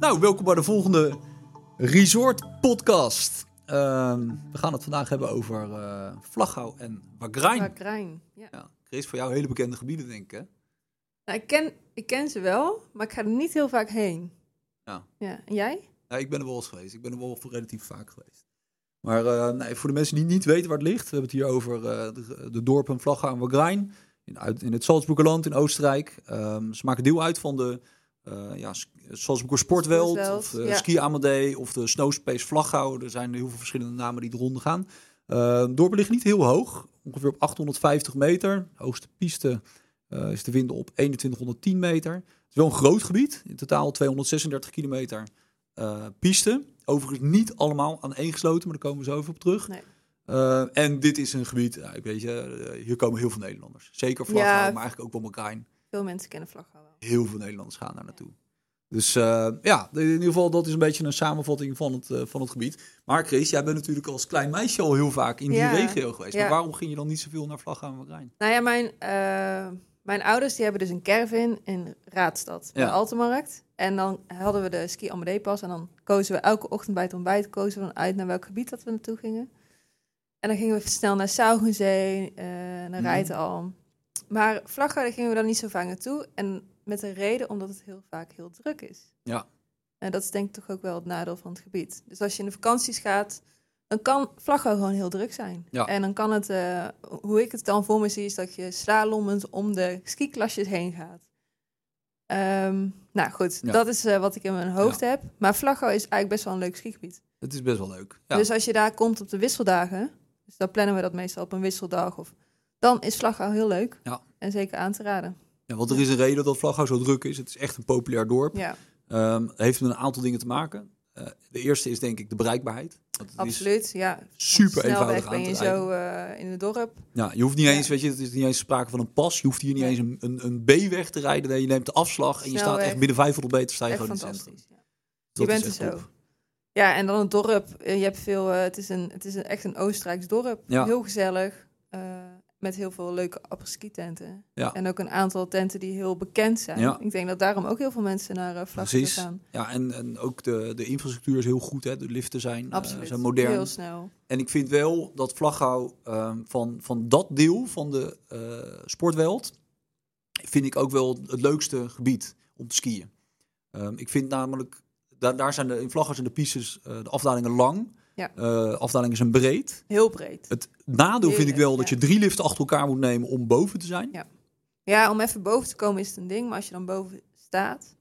Nou, welkom bij de volgende Resort Podcast. Ehm, we gaan het vandaag hebben over uh, en Wagrain. Wagrain, ja. ja. Chris, voor jou hele bekende gebieden, denk ik, hè? Nou, ik, ken, ik ken ze wel, maar ik ga er niet heel vaak heen. Ja. ja. En jij? Ja, ik ben er wel eens geweest. Ik ben er wel relatief vaak geweest. Maar uh, nee, voor de mensen die niet weten waar het ligt, we hebben het hier over uh, de, de, dorpen Vlaghouw en Wagrain. In, uit, in het Salzburgerland in Oostenrijk. Um, ze maken deel uit van de uh, ja, Salzburger Sportveld, of uh, ja. Ski Amadee of de Snowspace Vlaghouw. Er zijn heel veel verschillende namen die eronder gaan. Uh, dorpen liggen niet heel hoog, ongeveer op 850 meter. De hoogste piste uh, is te vinden op 2110 meter. Het is wel een groot gebied, in totaal 236 kilometer piste. Overigens niet allemaal aaneengesloten, maar daar komen we zo even op terug. Nee. Uh, en dit is een gebied, ik weet je, hier komen heel veel Nederlanders. Zeker Vlaghouw, ja, maar eigenlijk ook wel. Veel mensen kennen Vlaghouw wel. Heel veel Nederlanders gaan daar naartoe. Dus uh, ja, in ieder geval, dat is een beetje een samenvatting van het, uh, van het gebied. Maar Chris, jij bent natuurlijk als klein meisje al heel vaak in die regio geweest. Ja. Maar waarom ging je dan niet zoveel naar Vlaghouw en Wagrain? Nou ja, mijn, uh, mijn ouders die hebben dus een caravan in Raadstad, bij Ja. de Altemarkt. En dan hadden we de ski Amadee pas en dan kozen we elke ochtend bij het ontbijt kozen we dan uit naar welk gebied dat we naartoe gingen. En dan gingen we snel naar Saugenzee, naar Mhm. Rijtenalm. Maar daar gingen we dan niet zo vaak naartoe. En met een reden omdat het heel vaak heel druk is. Ja. En dat is denk ik toch ook wel het nadeel van het gebied. Dus als je in de vakanties gaat, dan kan Vlaghouw gewoon heel druk zijn. Ja. En dan kan het, uh, hoe ik het dan voor me zie, is dat je slalommend om de skiklasjes heen gaat. Um, nou goed, Ja. dat is uh, wat ik in mijn hoofd Ja. heb. Maar Vlaghouw is eigenlijk best wel een leuk skigebied. Het is best wel leuk. Dus als je daar komt op de wisseldagen, dus dan plannen we dat meestal op een wisseldag, of, dan is Vlaghouw heel leuk. Ja. En zeker aan te raden. Ja, want er is een reden dat Vlaghouw zo druk is. Het is echt een populair dorp. Ja, Um, het heeft met een aantal dingen te maken. Uh, de eerste is denk ik de bereikbaarheid. Want het is- absoluut. Ja. super eenvoudig aan ben je zo uh, in het dorp. Ja, je hoeft niet Ja. eens, weet je, het is niet eens sprake van een pas. Je hoeft hier niet Nee. eens een, een, een B-weg te rijden. Nee, je neemt de afslag en je staat echt binnen 500 meter sta je gewoon in het centrum. Ja. Je bent er zo. top. Ja, en dan het dorp. Eh, Je hebt veel, uh, het is, een, het is een, echt een Oostenrijks dorp. Ja. Heel gezellig. Uh, met heel veel leuke apres-ski-tenten. Ja. En ook een aantal tenten die heel bekend zijn. Ja. Ik denk dat daarom ook heel veel mensen naar uh, Precies. gaan. Ja, en, en ook de, de infrastructuur is heel goed. Hè. De liften zijn, eh, zijn modern. Heel snel. En ik vind wel dat Vlaghouw ehm, van, van dat deel van de eh sportveld... vind ik ook wel het leukste gebied om te skiën. Ehm, ik vind namelijk... Daar, daar zijn de, in Vlaghouw zijn de pistes, eh, de afdalingen lang. Ja. Eh, afdalingen zijn breed. Heel breed. Het nadeel Heel vind ik wel dat ja. je drie liften achter elkaar moet nemen om boven te zijn. Ja, om even boven te komen is het een ding. Maar als je dan boven staat,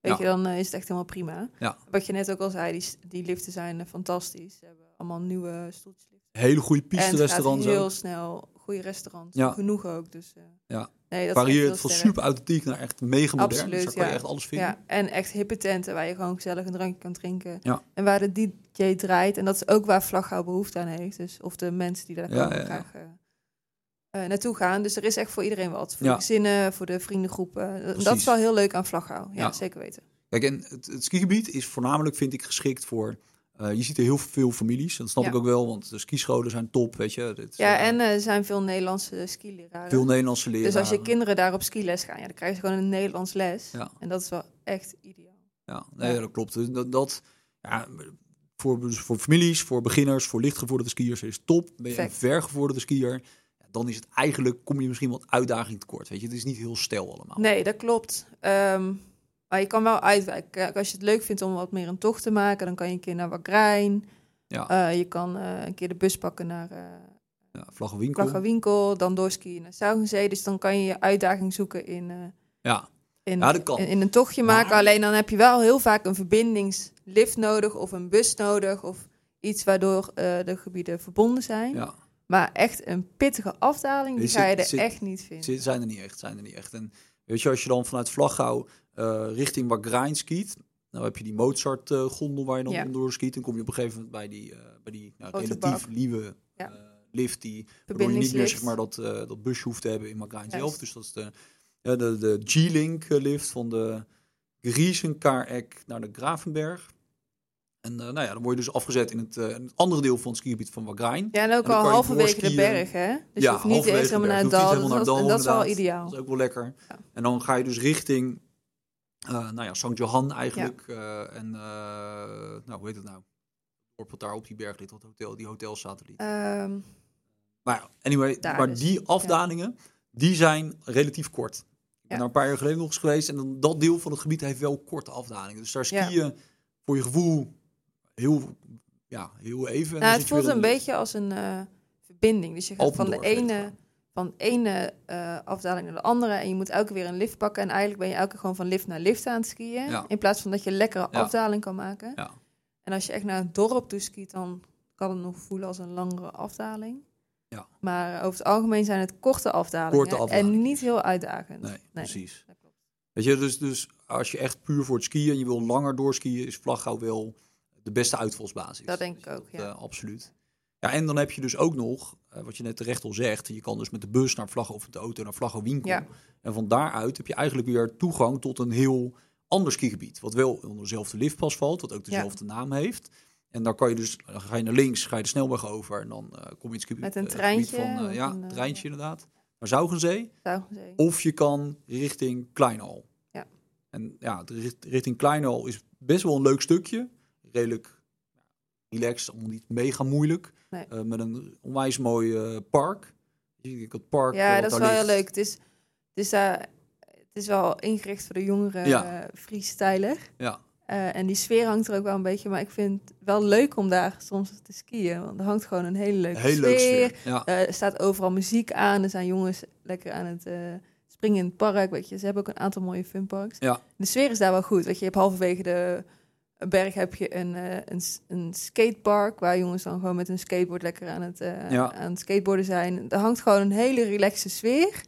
weet Ja. je, dan uh, is het echt helemaal prima. Ja. Wat je net ook al zei, die, die liften zijn fantastisch. Ze hebben allemaal nieuwe stoeltjes. Hele goede En het gaat piste-restaurants heel ook. snel. Goede restaurants. Ja. Genoeg ook. Dus, uh, Ja. Nee, dat Varieert van super authentiek naar echt mega modern. Absoluut, dus daar kan je echt alles vinden. Ja, en echt hippe tenten waar je gewoon gezellig een drankje kan drinken. Ja. En waar de DJ draait. En dat is ook waar Vlaghouw behoefte aan heeft. Dus, of de mensen die daar komen graag uh, uh, naartoe gaan. Dus er is echt voor iedereen wat. Voor de gezinnen, voor de vriendengroepen. Dat is wel heel leuk aan Vlaghouw. Ja, Ja. zeker weten. Kijk, en het, het skigebied is voornamelijk, vind ik, geschikt voor... eh, je ziet er heel veel families. Dat snap Ja. ik ook wel, want de skischolen zijn top, weet je. Dit Ja, eh, en uh, er zijn veel Nederlandse skileraren. veel Nederlandse leraren. dus als je kinderen daar op skiles gaan, ja, dan krijgen ze gewoon een Nederlands les. Ja. En dat is wel echt ideaal. Ja, nee, Ja. dat klopt. Dus Dat, dat ja, voor, dus voor families, voor beginners, voor lichtgevorderde skiers is top. Ben je een vergevorderde skier, dan is het eigenlijk, kom je misschien wat uitdaging tekort. Weet je, het is niet heel stel allemaal. Nee, dat klopt. Ehm, maar je kan wel uitwijken. Als je het leuk vindt om wat meer een tocht te maken, dan kan je een keer naar Wagrain. Ja, Eh, je kan eh, een keer de bus pakken naar uh, ja vlaggenwinkel. Vlaggenwinkel, dan doorskiën naar Saugenzee. Dus dan kan je je uitdaging zoeken in, Ja, in, Ja, dat kan. in, in een tochtje maken. Alleen dan heb je wel heel vaak een verbindingslift nodig of een bus nodig of iets waardoor de gebieden verbonden zijn. ja. Maar echt een pittige afdaling, die ga je er zit- echt niet vinden. Ze zijn er niet echt, zijn er niet echt. En weet je, als je dan vanuit Vlaghouw eh, richting Wagrain skiet, nou heb je die Mozart-gondel waar je dan Ja. door skiet. En kom je op een gegeven moment bij die, eh, bij die nou, relatief nieuwe eh, lift, die, waardoor je niet meer zeg maar, dat, eh, dat busje hoeft te hebben in Wagrain zelf. Dus dat is de, de, de G-Link eh, lift van de Griesenkaarek naar de Gravenberg. En eh, nou ja, dan word je dus afgezet in het, eh, in het andere deel van het skigebied van Wagrain. Ja, en ook al je halverwege de berg, hè? Dus je hoeft niet eens helemaal naar het dal. Dat, dal, en dat is wel ideaal. Dat is ook wel lekker. Ja. En dan ga je dus richting Eh, nou ja, St. Johan eigenlijk. en nou, hoe heet het nou? Dorp wat daar op die berg ligt, dat hotel, die hotelsatelliet. Ehm, Maar ja, anyway, Daar maar dus, die afdalingen, die zijn relatief kort. Ik ben Ja. daar een paar jaar geleden nog eens geweest en dan, dat deel van het gebied heeft wel korte afdalingen. Dus daar Ja. skiën voor je gevoel heel, ja, heel even. Nou, het voelt een beetje als een eh, verbinding. Dus je gaat van de het ene, van de ene eh, afdaling naar de andere. En je moet elke keer weer een lift pakken. En eigenlijk ben je elke keer gewoon van lift naar lift aan het skiën. Ja. In plaats van dat je een lekkere Ja. afdaling kan maken. Ja. En als je echt naar een dorp toe skiet, dan kan het nog voelen als een langere afdaling. Ja. Maar over het algemeen zijn het korte afdalingen. Korte afdalingen. En niet heel uitdagend. Nee, precies. dat klopt. Weet je, dus, dus als je echt puur voor het skiën en je wil langer doorskiën, is Vlaghouw wel de beste uitvalsbasis. Dat denk ik Dus ook, dat, ja. eh, absoluut. Ja, en dan heb je dus ook nog, eh, wat je net terecht al zegt, je kan dus met de bus naar Vlaghouw of met de auto naar Vlaghouw Winkel. Ja. En van daaruit heb je eigenlijk weer toegang tot een heel ander skigebied. Wat wel onder dezelfde liftpas valt, wat ook dezelfde naam heeft. En dan kan je dus, dan ga je naar links, ga je de snelweg over en dan eh, kom je in het skigebied. Met een treintje Van, ja, een, treintje inderdaad. Naar Zougenzee. Zuigenzee. Of je kan richting Kleinal. Ja. En ja, richt- richting Kleinal is best wel een leuk stukje. Redelijk relaxed, allemaal niet mega moeilijk. Nee. Eh, met een onwijs mooi eh, park. Ziet het park. eh, Ja, wat dat is wel heel leuk. Het is, het is, daar het is wel ingericht voor de jongere Ja. eh freestyler. Ja, Eh, en die sfeer hangt er ook wel een beetje. Maar ik vind het wel leuk om daar soms te skiën. Want er hangt gewoon een hele leuke sfeer. sfeer. Ja. Eh, er staat overal muziek aan. Er zijn jongens lekker aan het eh, springen in het park. Weet je. Ze hebben ook een aantal mooie funparks. Ja. De sfeer is daar wel goed. Weet je, je hebt halverwege de berg heb je een, eh, een, een skatepark... waar jongens dan gewoon met een skateboard lekker aan het, eh, Ja. aan het skateboarden zijn. Er hangt gewoon een hele relaxe sfeer.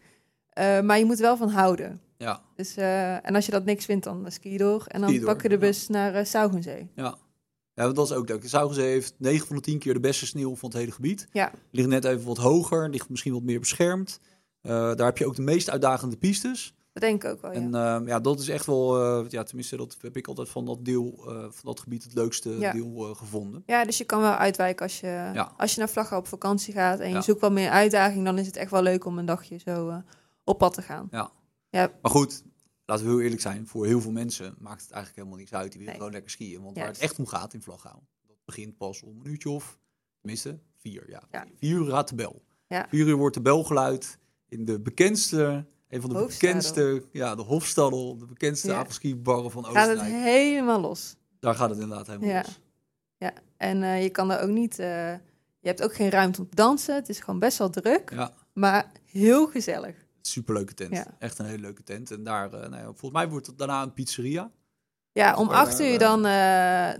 Eh, maar je moet er wel van houden. ja, Dus, en als je dat niks vindt, dan ski je door. En dan Ski door, pak je de ja. bus naar Saugenzee. ja. Ja, dat is ook leuk. Zougenzee heeft 9 van de 10 keer de beste sneeuw van het hele gebied. Ja. Ligt net even wat hoger, ligt misschien wat meer beschermd. Daar heb je ook de meest uitdagende pistes. Dat denk ik ook wel, Oh, ja. En ehm, ja, dat is echt wel, eh, ja, tenminste, dat heb ik altijd van dat deel, eh, van dat gebied het leukste Ja. deel eh, gevonden. Ja, dus je kan wel uitwijken als je, Ja. als je naar Vlaggen op vakantie gaat en je Ja. zoekt wat meer uitdaging, dan is het echt wel leuk om een dagje zo op pad te gaan. Maar goed, laten we heel eerlijk zijn, voor heel veel mensen maakt het eigenlijk helemaal niks uit. Die willen Nee. gewoon lekker skiën. Want waar het echt om gaat in Vlaghouw, dat begint pas om een uurtje of, tenminste, vier. Ja. Ja. Vier uur gaat de bel. Ja. Vier uur wordt de bel geluid in de bekendste, een van de bekendste, ja, de Hofstadel, de bekendste Ja. apelskibarren van Gaat het Oostenrijk. helemaal los. Daar gaat het inderdaad helemaal Ja. los. Ja, en eh, je kan er ook niet, eh, je hebt ook geen ruimte om te dansen. Het is gewoon best wel druk, Ja. maar heel gezellig. Superleuke tent. Ja. Echt een hele leuke tent. En daar, eh, nou ja, volgens mij wordt het daarna een pizzeria. Ja, om acht uur dan,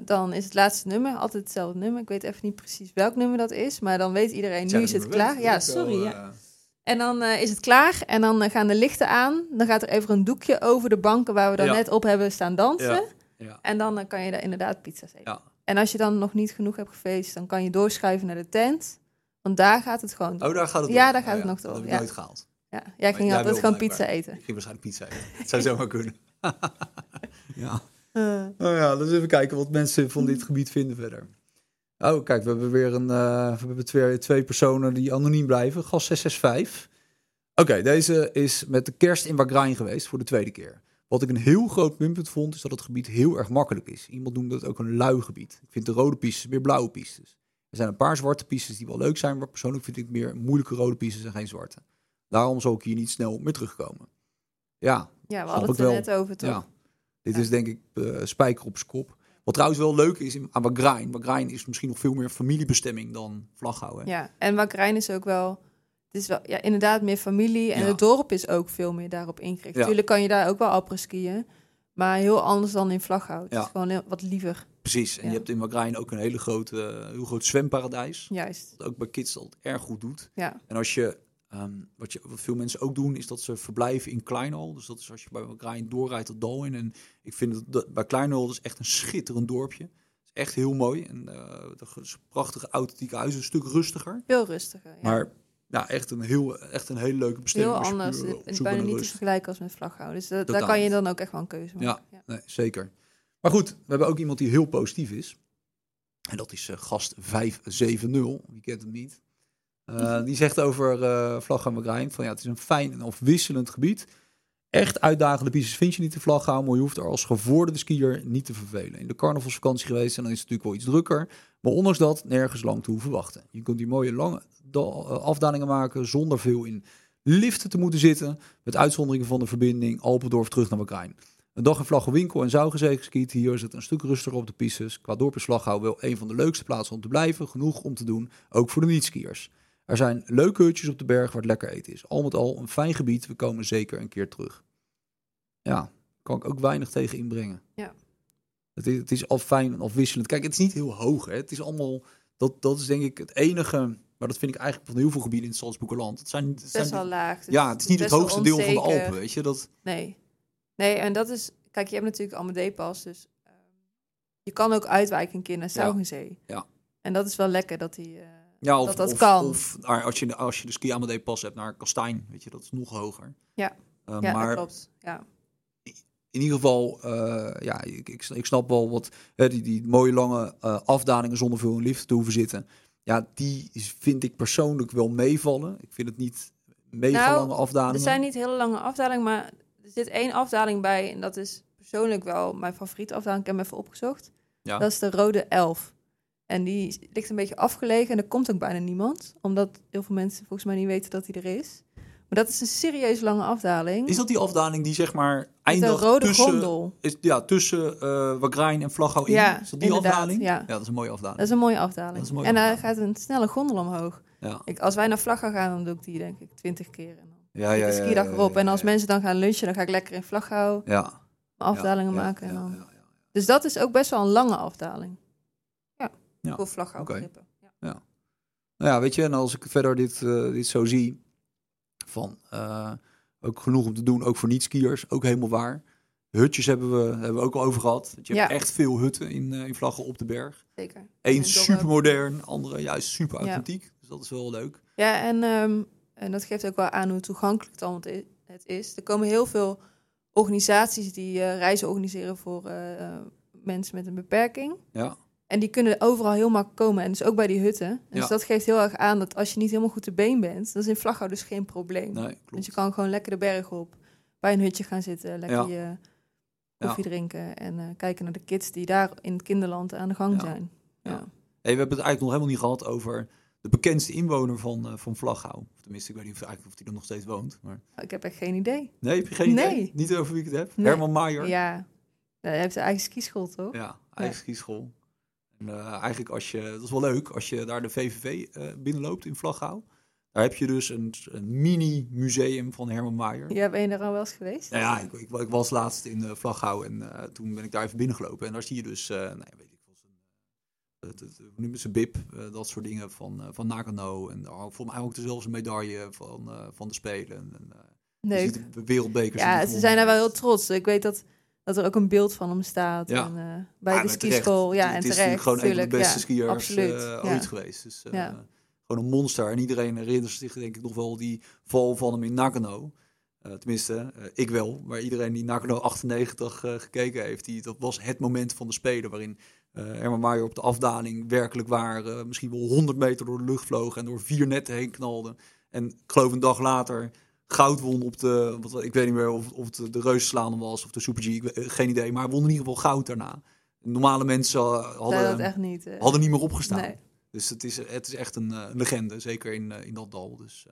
dan is het laatste nummer, altijd hetzelfde nummer. Ik weet even niet precies welk nummer dat is, maar dan weet iedereen, nu is het klaar. Ja, sorry. ja. En dan eh, is het klaar en dan eh, gaan de lichten aan. Dan gaat er even een doekje over de banken waar we dan Ja. net op hebben staan dansen. Ja. Ja. En dan eh, kan je daar inderdaad pizza's eten. En als je dan nog niet genoeg hebt gefeest, dan kan je doorschuiven naar de tent. Want daar gaat het gewoon. Oh, daar gaat het Ja, door. daar gaat het nog Dat door, heb ik ja. nooit gehaald. Ja, jij ging jij altijd gewoon pizza eten. Ik ging waarschijnlijk pizza eten. Het zou zomaar kunnen. ja. Nou ja, dus even kijken wat mensen van dit gebied vinden verder. Oh, kijk, we hebben weer een, eh, we hebben twee, twee personen die anoniem blijven. Gas 665. Oké, deze is met de kerst in Wagrain geweest voor de tweede keer. Wat ik een heel groot minpunt vond, is dat het gebied heel erg makkelijk is. Iemand noemde het ook een lui gebied. Ik vind de rode pistes meer blauwe pistes. Er zijn een paar zwarte pistes die wel leuk zijn, maar persoonlijk vind ik meer moeilijke rode pistes en geen zwarte. Daarom zal ik hier niet snel meer terugkomen. Ja, ja, we hadden het er wel. net over, toch? ja. Dit Ja. is denk ik eh, spijker op zijn kop. Wat trouwens wel leuk is in- aan Wagrain. Wagrain is misschien nog veel meer familiebestemming dan Vlaghouw. Hè? Ja, en Wakrijn is ook wel... Het is wel ja, inderdaad meer familie. En Ja. het dorp is ook veel meer daarop ingericht. Ja. Natuurlijk kan je daar ook wel après skiën. Maar heel anders dan in Vlaghout. Het Ja. is gewoon heel, wat liever. Precies. En Ja. je hebt in Wagrain ook een hele grote, heel groot zwemparadijs. Juist. Wat ook bij kids altijd erg goed doet. Ja, En als je, ehm, wat, je, wat veel mensen ook doen, is dat ze verblijven in Kleinal. Dus dat is als je bij Wagrain doorrijdt het dal in. En ik vind dat, dat bij Kleinal dat is echt een schitterend dorpje. Het is echt heel mooi. En eh de ge- prachtige authentieke huizen, een stuk rustiger. veel rustiger. Ja. Maar ja, echt een, heel, echt een hele leuke bestemming. heel je anders. puur Het is bijna niet te vergelijken als met Vlaghout. Dus dat, daar kan je dan ook echt wel een keuze maken. Ja. Nee, zeker. Maar goed, we hebben ook iemand die heel positief is. En dat is eh, gast 570. Wie kent hem niet? Eh, die zegt over eh Vlag en Wagrain van ja, het is een fijn en afwisselend gebied. Echt uitdagende pistes vind je niet te vlag houden, maar je hoeft er als gevorderde skier niet te vervelen. In de carnavalsvakantie geweest en dan is het natuurlijk wel iets drukker. Maar ondanks dat nergens lang te hoeven wachten. Je kunt die mooie lange afdalingen maken zonder veel in liften te moeten zitten. Met uitzonderingen van de verbinding Alpendorf terug naar Wakrijn. Een dag in Vlaggenwinkel en Zougezee geskiet. Hier is het een stuk rustiger op de pistes. Qua dorp en wel een van de leukste plaatsen om te blijven. Genoeg om te doen, ook voor de niet-skiers. Er zijn leuke hutjes op de berg waar het lekker eten is. Al met al een fijn gebied. We komen zeker een keer terug. Ja, kan ik ook weinig tegen inbrengen. Ja. Het is, het is al fijn en afwisselend. Kijk, het is niet heel hoog. Hè. Het is allemaal... Dat, dat is denk ik het enige... Maar dat vind ik eigenlijk van heel veel gebieden in het Salzburgerland. Het zijn, het best wel laag. ja, het is niet het hoogste deel van de Alpen, weet je. Dat... Nee. Nee, en dat is... Kijk, je hebt natuurlijk Amadee-pas, dus... Uh, je kan ook uitwijken een keer naar Saugenzee. Ja. ja. En dat is wel lekker dat die... Uh, ja, of, dat dat of, kan. Of als je, als je de ski Amadee pas hebt naar Kastijn, weet je, dat is nog hoger. Ja, uh, ja maar, klopt. Ja. In ieder geval, uh, ja, ik, ik, ik, snap wel wat hè, die, die mooie lange uh, afdalingen zonder veel in liefde te hoeven zitten. Ja, die vind ik persoonlijk wel meevallen. Ik vind het niet mega nou, lange afdalingen. Er zijn niet hele lange afdalingen, maar er zit één afdaling bij en dat is persoonlijk wel mijn favoriete afdaling. Ik heb hem even opgezocht. Ja. Dat is de Rode Elf. En die ligt een beetje afgelegen en er komt ook bijna niemand. Omdat heel veel mensen volgens mij niet weten dat hij er is. Maar dat is een serieus lange afdaling. Is dat die afdaling die zeg maar eindigt de rode tussen, gondel. Is, ja, tussen uh, Wagrijn en Vlaghouw in? Ja, is dat die afdaling? Ja. dat is een mooie afdaling. Dat is een mooie afdaling. Een mooie en daar afdaling. gaat een snelle gondel omhoog. Ja. Ik, als wij naar Vlaghouw gaan, dan doe ik die denk ik twintig keer. En dan Ja, ja, ja, ja, erop. En als mensen dan gaan lunchen, dan ga ik lekker in Vlaghouw afdalingen maken. En dan... Dus dat is ook best wel een lange afdaling. Ja, Ja, voor Vlaghouw oké. begrippen. Ja. Nou ja, weet je, en als ik verder dit, eh, dit zo zie, van eh, ook genoeg om te doen, ook voor niet-skiers, ook helemaal waar. Hutjes hebben we, hebben we ook al over gehad. Je hebt Ja. echt veel hutten in, eh, in Vlaggen op de berg. Zeker. Eén het dorp. super modern, andere juist super Ja. authentiek. Dus dat is wel leuk. Ja, en, ehm, en dat geeft ook wel aan hoe toegankelijk het allemaal het is. Er komen heel veel organisaties die reizen organiseren voor mensen met een beperking. Ja, En die kunnen overal heel makkelijk komen. En dus ook bij die hutten. En Dus Ja. dat geeft heel erg aan dat als je niet helemaal goed te been bent, dan is in Vlaghouw dus geen probleem. nee, Dus je kan gewoon lekker de berg op, bij een hutje gaan zitten, lekker Ja. je koffie drinken en eh, kijken naar de kids die daar in het kinderland aan de gang zijn. Ja. Ja. Hey, we hebben het eigenlijk nog helemaal niet gehad over de bekendste inwoner van, eh van Vlaghouw. Tenminste, ik weet niet of, eigenlijk of die er nog steeds woont. Maar... Ik heb echt geen idee. Nee, heb je geen idee? Niet over wie ik het heb? Nee. Herman Maier? Ja, hij heeft zijn eigen skischool, toch? Ja, eigen skischool. En eh, eigenlijk als je, dat is wel leuk, als je daar de VVV eh, binnenloopt in Vlaghouw. Daar heb je dus een, een mini-museum van Herman Maier. Ja, ben je daar al wel eens geweest? Nou ja, ik, ik, ik was laatst in uh, en toen ben ik daar even binnengelopen. En daar zie je dus, nou, weet ik zijn, hoe noemen ze BIP, eh, dat soort dingen van, van Nagano. En volgens mij ook dezelfde medaille van, van de Spelen. En, je wereldbekers. die Ja, ze zijn daar wel heel trots. Ik weet dat, dat er ook een beeld van hem staat. Ja. En, eh, bij Ja, de skischool. Ja, Het en is terecht. natuurlijk gewoon een van de beste ja, skiers absoluut. eh, ja. ooit geweest. Dus, Ja. Gewoon een monster. En iedereen herinnert zich denk ik nog wel die val van hem in Nagano. Eh, tenminste, ik wel. Maar iedereen die Nagano 98 eh, gekeken heeft, die, dat was het moment van de Spelen. Waarin Herman Maier op de afdaling werkelijk waar misschien wel 100 meter door de lucht vloog. En door vier netten heen knalde. En ik geloof een dag later goud won op de, wat, ik weet niet meer of, of het de reuzenslalom was of de Super G. Ik geen idee. Maar won in ieder geval goud daarna. Normale mensen eh, hadden, dat echt niet. eh. hadden niet meer opgestaan. Nee. Dus het is, het is echt een eh, legende, zeker in, in dat dal. Dus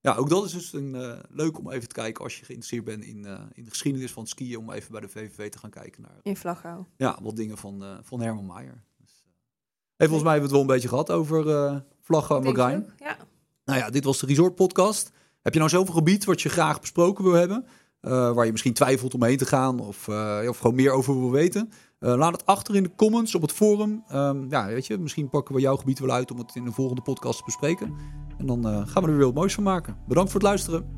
ja, ook dat is dus een, leuk om even te kijken als je geïnteresseerd bent in, in de geschiedenis van het skiën. Om even bij de VVV te gaan kijken naar In ja, wat dingen van, van Herman Maier. Dus, hey, volgens mij hebben we het wel een beetje gehad over vlaggen en? Ja. Nou ja, dit was de Resort Podcast. Heb je nou zelf een gebied wat je graag besproken wil hebben? eh, waar je misschien twijfelt om heen te gaan of, eh, of gewoon meer over wil weten? Eh, laat het achter in de comments op het forum. Ehm, ja, weet je, misschien pakken we jouw gebied wel uit om het in de volgende podcast te bespreken. En dan gaan we er weer wat moois van maken. Bedankt voor het luisteren.